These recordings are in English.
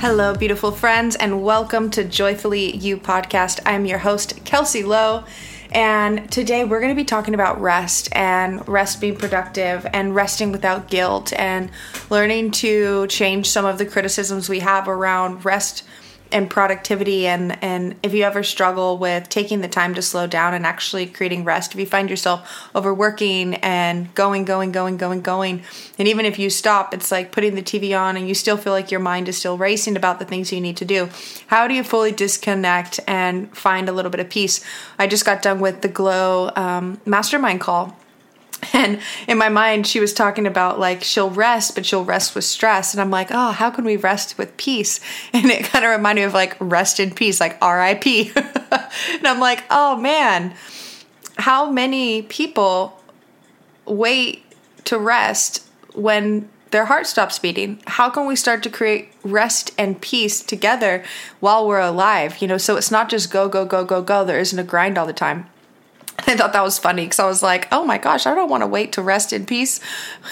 Hello, beautiful friends, and welcome to Joyfully You podcast. I'm your host, Kelsey Lowe, and today we're going to be talking about rest and rest being productive and resting without guilt and learning to change some of the criticisms we have around rest and productivity and and if you ever struggle with taking the time to slow down and actually creating rest if you find yourself overworking and going going going going going and even if you stop it's like putting the tv on and you still feel like your mind is still racing about the things you need to do. How do you fully disconnect and find a little bit of peace? I just got done with the glow um, mastermind call and in my mind she was talking about like she'll rest but she'll rest with stress. And i'm like oh how can we rest with peace? And it kind of reminded me of like rest in peace like rip and i'm like oh man how many people wait to rest when their heart stops beating? How can we start to create rest and peace together while we're alive? You know so it's not just go go go go go. There isn't a grind all the time I thought that was funny because I was like, oh my gosh, I don't want to wait to rest in peace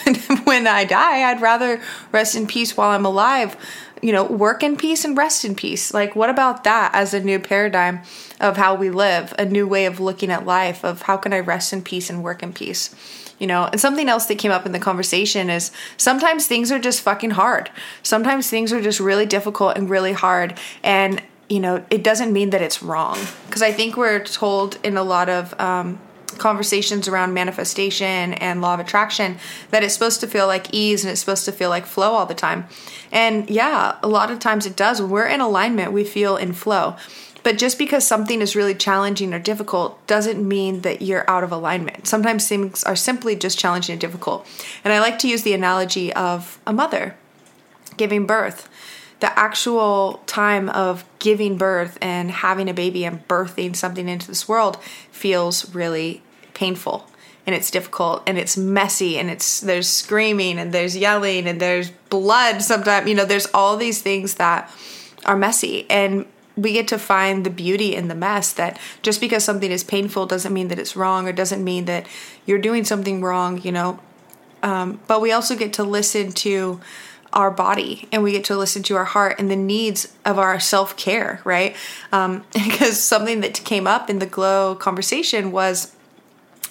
when I die. I'd rather rest in peace while I'm alive. You know, work in peace and rest in peace. Like, what about that as a new paradigm of how we live, a new way of looking at life, of how can I rest in peace and work in peace? You know, and something else that came up in the conversation is sometimes things are just fucking hard. Sometimes things are just really difficult and really hard. And you know, it doesn't mean that it's wrong. Because I think we're told in a lot of um, conversations around manifestation and law of attraction that it's supposed to feel like ease and it's supposed to feel like flow all the time. And yeah, a lot of times it does. When we're in alignment, we feel in flow. But just because something is really challenging or difficult doesn't mean that you're out of alignment. Sometimes things are simply just challenging and difficult. And I like to use the analogy of a mother giving birth the actual time of giving birth and having a baby and birthing something into this world feels really painful. And it's difficult and it's messy and it's there's screaming and there's yelling and there's blood sometimes. You know there's all these things that are messy. And we get to find the beauty in the mess that just because something is painful doesn't mean that it's wrong or doesn't mean that you're doing something wrong you know? Um, but we also get to listen to our body and we get to listen to our heart and the needs of our self care, right? Um, because something that came up in the glow conversation was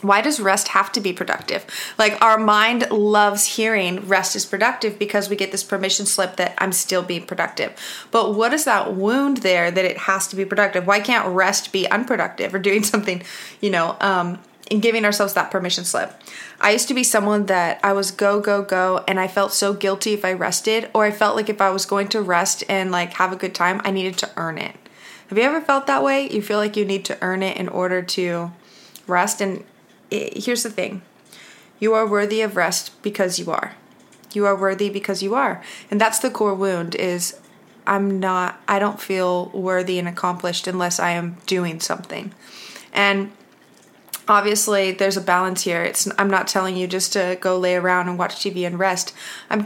why does rest have to be productive? Like our mind loves hearing rest is productive because we get this permission slip that I'm still being productive. But what is that wound there that it has to be productive? Why can't rest be unproductive or doing something, you know, um, and giving ourselves that permission slip. I used to be someone that I was go, go, go, and I felt so guilty if I rested, or I felt like if I was going to rest and like have a good time, I needed to earn it. Have you ever felt that way? You feel like you need to earn it in order to rest? And it, here's the thing you are worthy of rest because you are. You are worthy because you are. And that's the core wound is I'm not, I don't feel worthy and accomplished unless I am doing something. And obviously there's a balance here. It's I'm not telling you just to go lay around and watch TV and rest. I'm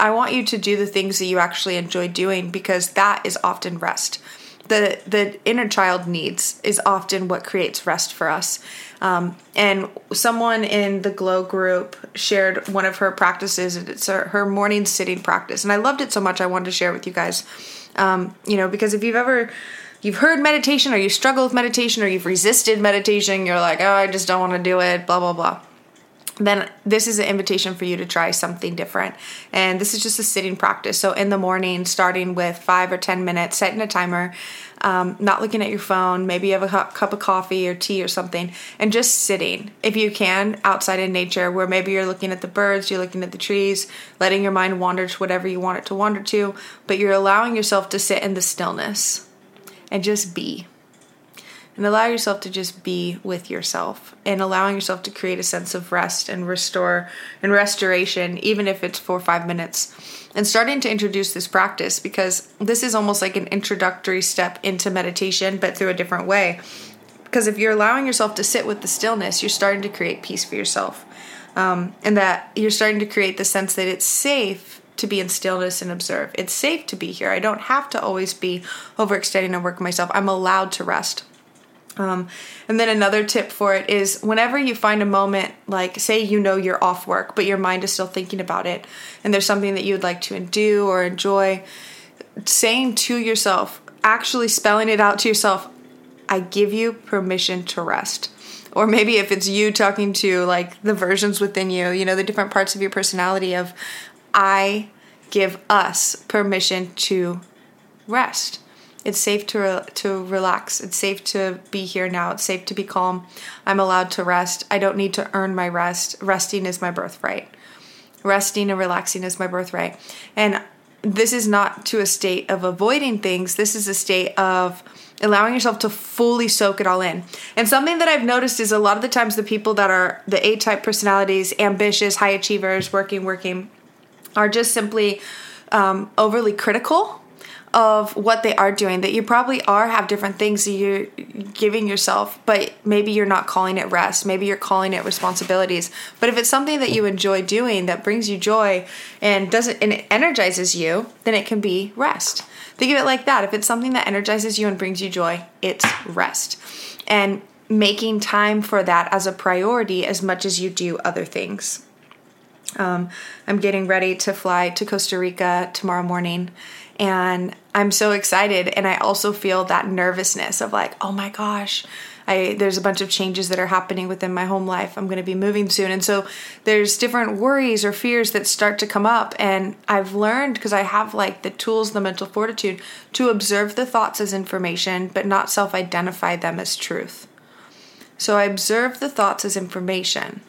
I want you to do the things that you actually enjoy doing because that is often rest. The the inner child needs is often what creates rest for us. Um, and someone in the Glow group shared one of her practices. It's her, her morning sitting practice, and I loved it so much. I wanted to share it with you guys. Um, you know, because if you've ever you've heard meditation or you struggle with meditation or you've resisted meditation, you're like, oh, I just don't want to do it, blah, blah, blah. Then this is an invitation for you to try something different. And this is just a sitting practice. So in the morning, starting with five or 10 minutes, setting a timer, um, not looking at your phone, maybe you have a cup of coffee or tea or something, and just sitting, if you can, outside in nature, where maybe you're looking at the birds, you're looking at the trees, letting your mind wander to whatever you want it to wander to, but you're allowing yourself to sit in the stillness and just be. And allow yourself to just be with yourself and allowing yourself to create a sense of rest and restore and restoration, even if it's for five minutes. And starting to introduce this practice because this is almost like an introductory step into meditation, but through a different way. Because if you're allowing yourself to sit with the stillness, you're starting to create peace for yourself. Um, and that you're starting to create the sense that it's safe to be in stillness and observe. It's safe to be here. I don't have to always be overextending and work myself. I'm allowed to rest. Um, and then another tip for it is whenever you find a moment, like say you know you're off work, but your mind is still thinking about it, and there's something that you would like to do or enjoy, saying to yourself, actually spelling it out to yourself, I give you permission to rest. Or maybe if it's you talking to like the versions within you, you know, the different parts of your personality of I give us permission to rest. It's safe to re- to relax. It's safe to be here now. It's safe to be calm. I'm allowed to rest. I don't need to earn my rest. Resting is my birthright. Resting and relaxing is my birthright. And this is not to a state of avoiding things. This is a state of allowing yourself to fully soak it all in. And something that I've noticed is a lot of the times the people that are the A type personalities, ambitious, high achievers, working, working, are just simply um, overly critical of what they are doing that you probably are have different things that you're giving yourself but maybe you're not calling it rest. Maybe you're calling it responsibilities. But if it's something that you enjoy doing that brings you joy and doesn't and it energizes you then it can be rest. Think of it like that. If it's something that energizes you and brings you joy it's rest. And making time for that as a priority as much as you do other things um, i'm getting ready to fly to costa rica tomorrow morning and I'm so excited and I also feel that nervousness of like, oh my gosh, I there's a bunch of changes that are happening within my home life. I'm going to be moving soon. And so there's different worries or fears that start to come up and I've learned because I have like the tools, the mental fortitude to observe the thoughts as information but not self-identify them as truth. So I observe the thoughts as information,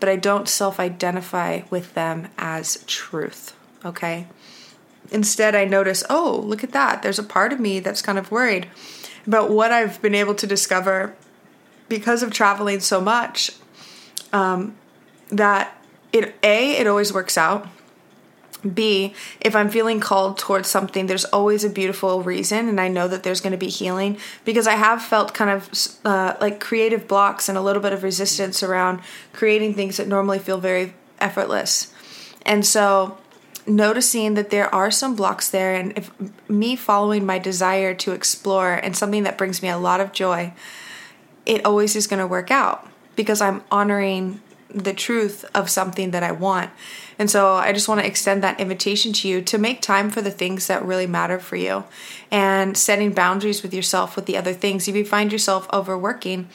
but I don't self-identify with them as truth, okay? Instead, I notice, oh, look at that. There's a part of me that's kind of worried. But what I've been able to discover because of traveling so much, um, that it A, it always works out. B, if I'm feeling called towards something, there's always a beautiful reason, and I know that there's going to be healing because I have felt kind of uh, like creative blocks and a little bit of resistance around creating things that normally feel very effortless. And so noticing that there are some blocks there and if me following my desire to explore and something that brings me a lot of joy it always is going to work out because i'm honoring the truth of something that i want. And so i just want to extend that invitation to you to make time for the things that really matter for you and setting boundaries with yourself with the other things. If you find yourself overworking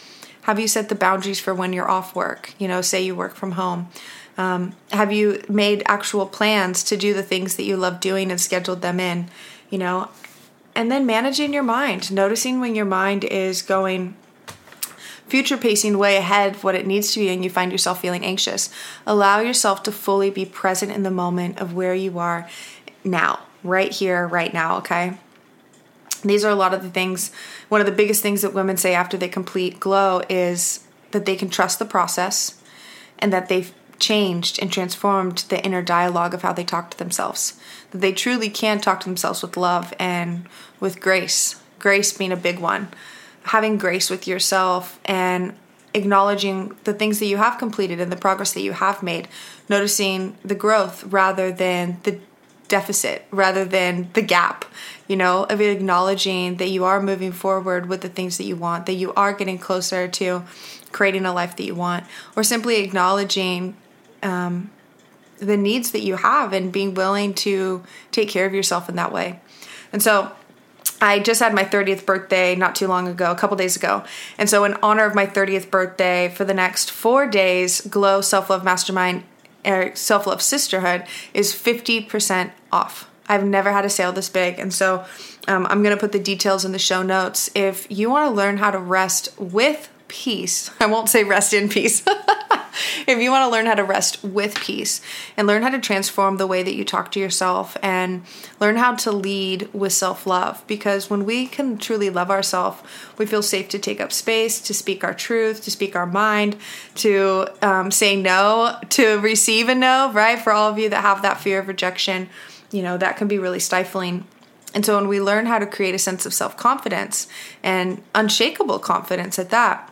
have you set the boundaries for when you're off work? You know say you work from home. Um, have you made actual plans to do the things that you love doing and scheduled them in? You know, and then managing your mind, noticing when your mind is going future pacing way ahead of what it needs to be and you find yourself feeling anxious. Allow yourself to fully be present in the moment of where you are now, right here, right now, okay? These are a lot of the things, one of the biggest things that women say after they complete glow is that they can trust the process and that they've changed and transformed the inner dialogue of how they talk to themselves. That they truly can talk to themselves with love and with grace. Grace being a big one. Having grace with yourself and acknowledging the things that you have completed and the progress that you have made. Noticing the growth rather than the deficit, rather than the gap. You know, of acknowledging that you are moving forward with the things that you want, that you are getting closer to creating a life that you want, or simply acknowledging um, the needs that you have and being willing to take care of yourself in that way. And so I just had my 30th birthday not too long ago, a couple days ago. And so, in honor of my 30th birthday, for the next four days, Glow Self Love Mastermind, er, Self Love Sisterhood is 50% off. I've never had a sale this big. And so, um, I'm going to put the details in the show notes. If you want to learn how to rest with peace, I won't say rest in peace. if you want to learn how to rest with peace and learn how to transform the way that you talk to yourself and learn how to lead with self love, because when we can truly love ourselves, we feel safe to take up space, to speak our truth, to speak our mind, to um, say no, to receive a no, right? For all of you that have that fear of rejection, you know, that can be really stifling. And so when we learn how to create a sense of self confidence and unshakable confidence at that,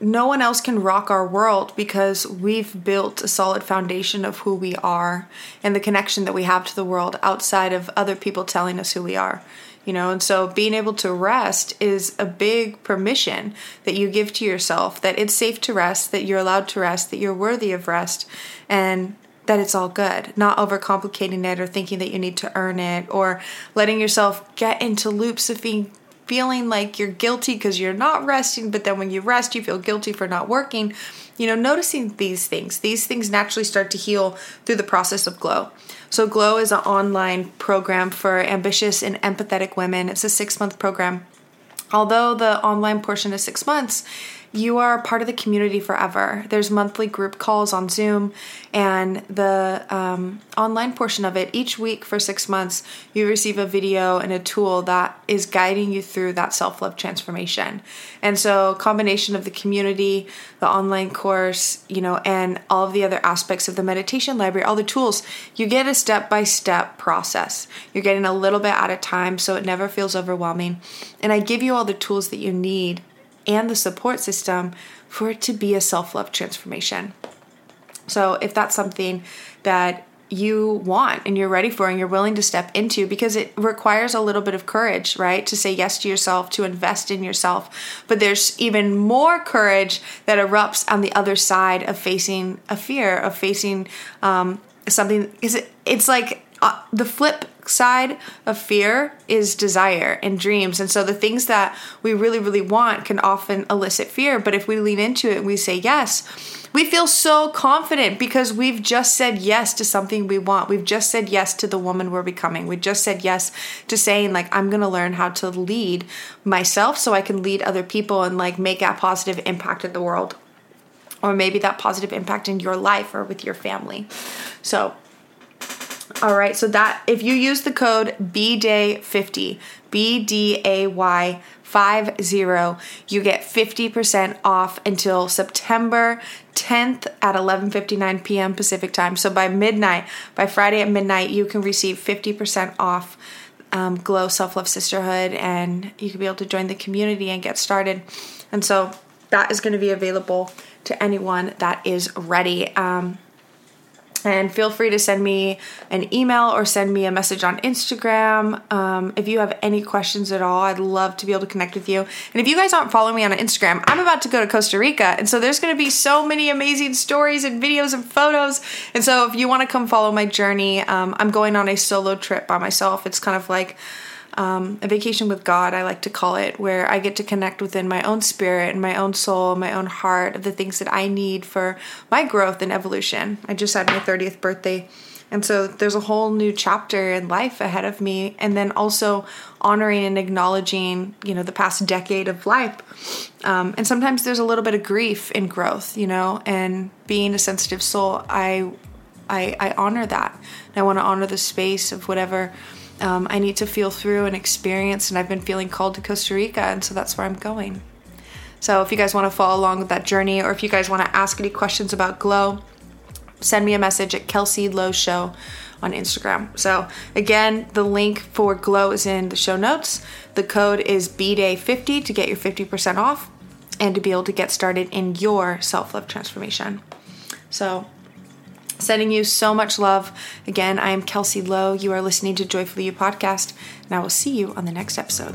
no one else can rock our world because we've built a solid foundation of who we are and the connection that we have to the world outside of other people telling us who we are you know? And so being able to rest is a big permission that you give to yourself that it's safe to rest that you're allowed to rest that you're worthy of rest and that it's all good, not overcomplicating it or thinking that you need to earn it or letting yourself get into loops of being feeling like you're guilty because you're not resting, but then when you rest, you feel guilty for not working. You know, noticing these things, these things naturally start to heal through the process of Glow. So, Glow is an online program for ambitious and empathetic women. It's a six month program. Although the online portion is six months, you are part of the community forever. There's monthly group calls on Zoom, and the um, online portion of it, each week for six months, you receive a video and a tool that is guiding you through that self love transformation. And so, combination of the community, the online course, you know, and all of the other aspects of the meditation library, all the tools, you get a step by step process. You're getting a little bit at a time, so it never feels overwhelming. And I give you all the tools that you need and the support system for it to be a self love transformation. So, if that's something that you want and you're ready for and you're willing to step into because it requires a little bit of courage, right? To say yes to yourself, to invest in yourself. But there's even more courage that erupts on the other side of facing a fear, of facing um, something. It's like uh, the flip side of fear is desire and dreams. And so the things that we really, really want can often elicit fear. But if we lean into it and we say yes, we feel so confident because we've just said yes to something we want. We've just said yes to the woman we're becoming. We just said yes to saying, like, I'm going to learn how to lead myself so I can lead other people and like make a positive impact in the world. Or maybe that positive impact in your life or with your family. So, all right, so that if you use the code BDAY50, B D A Y 50, you get 50% off until September 10th at 11:59 p.m. Pacific time. So by midnight, by Friday at midnight, you can receive 50% off um, Glow Self Love Sisterhood, and you can be able to join the community and get started. And so that is going to be available to anyone that is ready. Um, and feel free to send me an email or send me a message on Instagram. Um, if you have any questions at all, I'd love to be able to connect with you. And if you guys aren't following me on Instagram, I'm about to go to Costa Rica. And so there's going to be so many amazing stories and videos and photos. And so if you want to come follow my journey, um, I'm going on a solo trip by myself. It's kind of like, um, a vacation with God, I like to call it, where I get to connect within my own spirit and my own soul, my own heart, of the things that I need for my growth and evolution. I just had my 30th birthday. And so there's a whole new chapter in life ahead of me. And then also honoring and acknowledging, you know, the past decade of life. Um, and sometimes there's a little bit of grief in growth, you know, and being a sensitive soul, I, I, I honor that. And I want to honor the space of whatever um, I need to feel through and experience, and I've been feeling called to Costa Rica, and so that's where I'm going. So if you guys want to follow along with that journey, or if you guys want to ask any questions about Glow, send me a message at Kelsey Lowe Show on Instagram. So again, the link for Glow is in the show notes. The code is BDAY50 to get your 50% off and to be able to get started in your self-love transformation. So Sending you so much love. Again, I am Kelsey Lowe. You are listening to Joyfully You podcast, and I will see you on the next episode.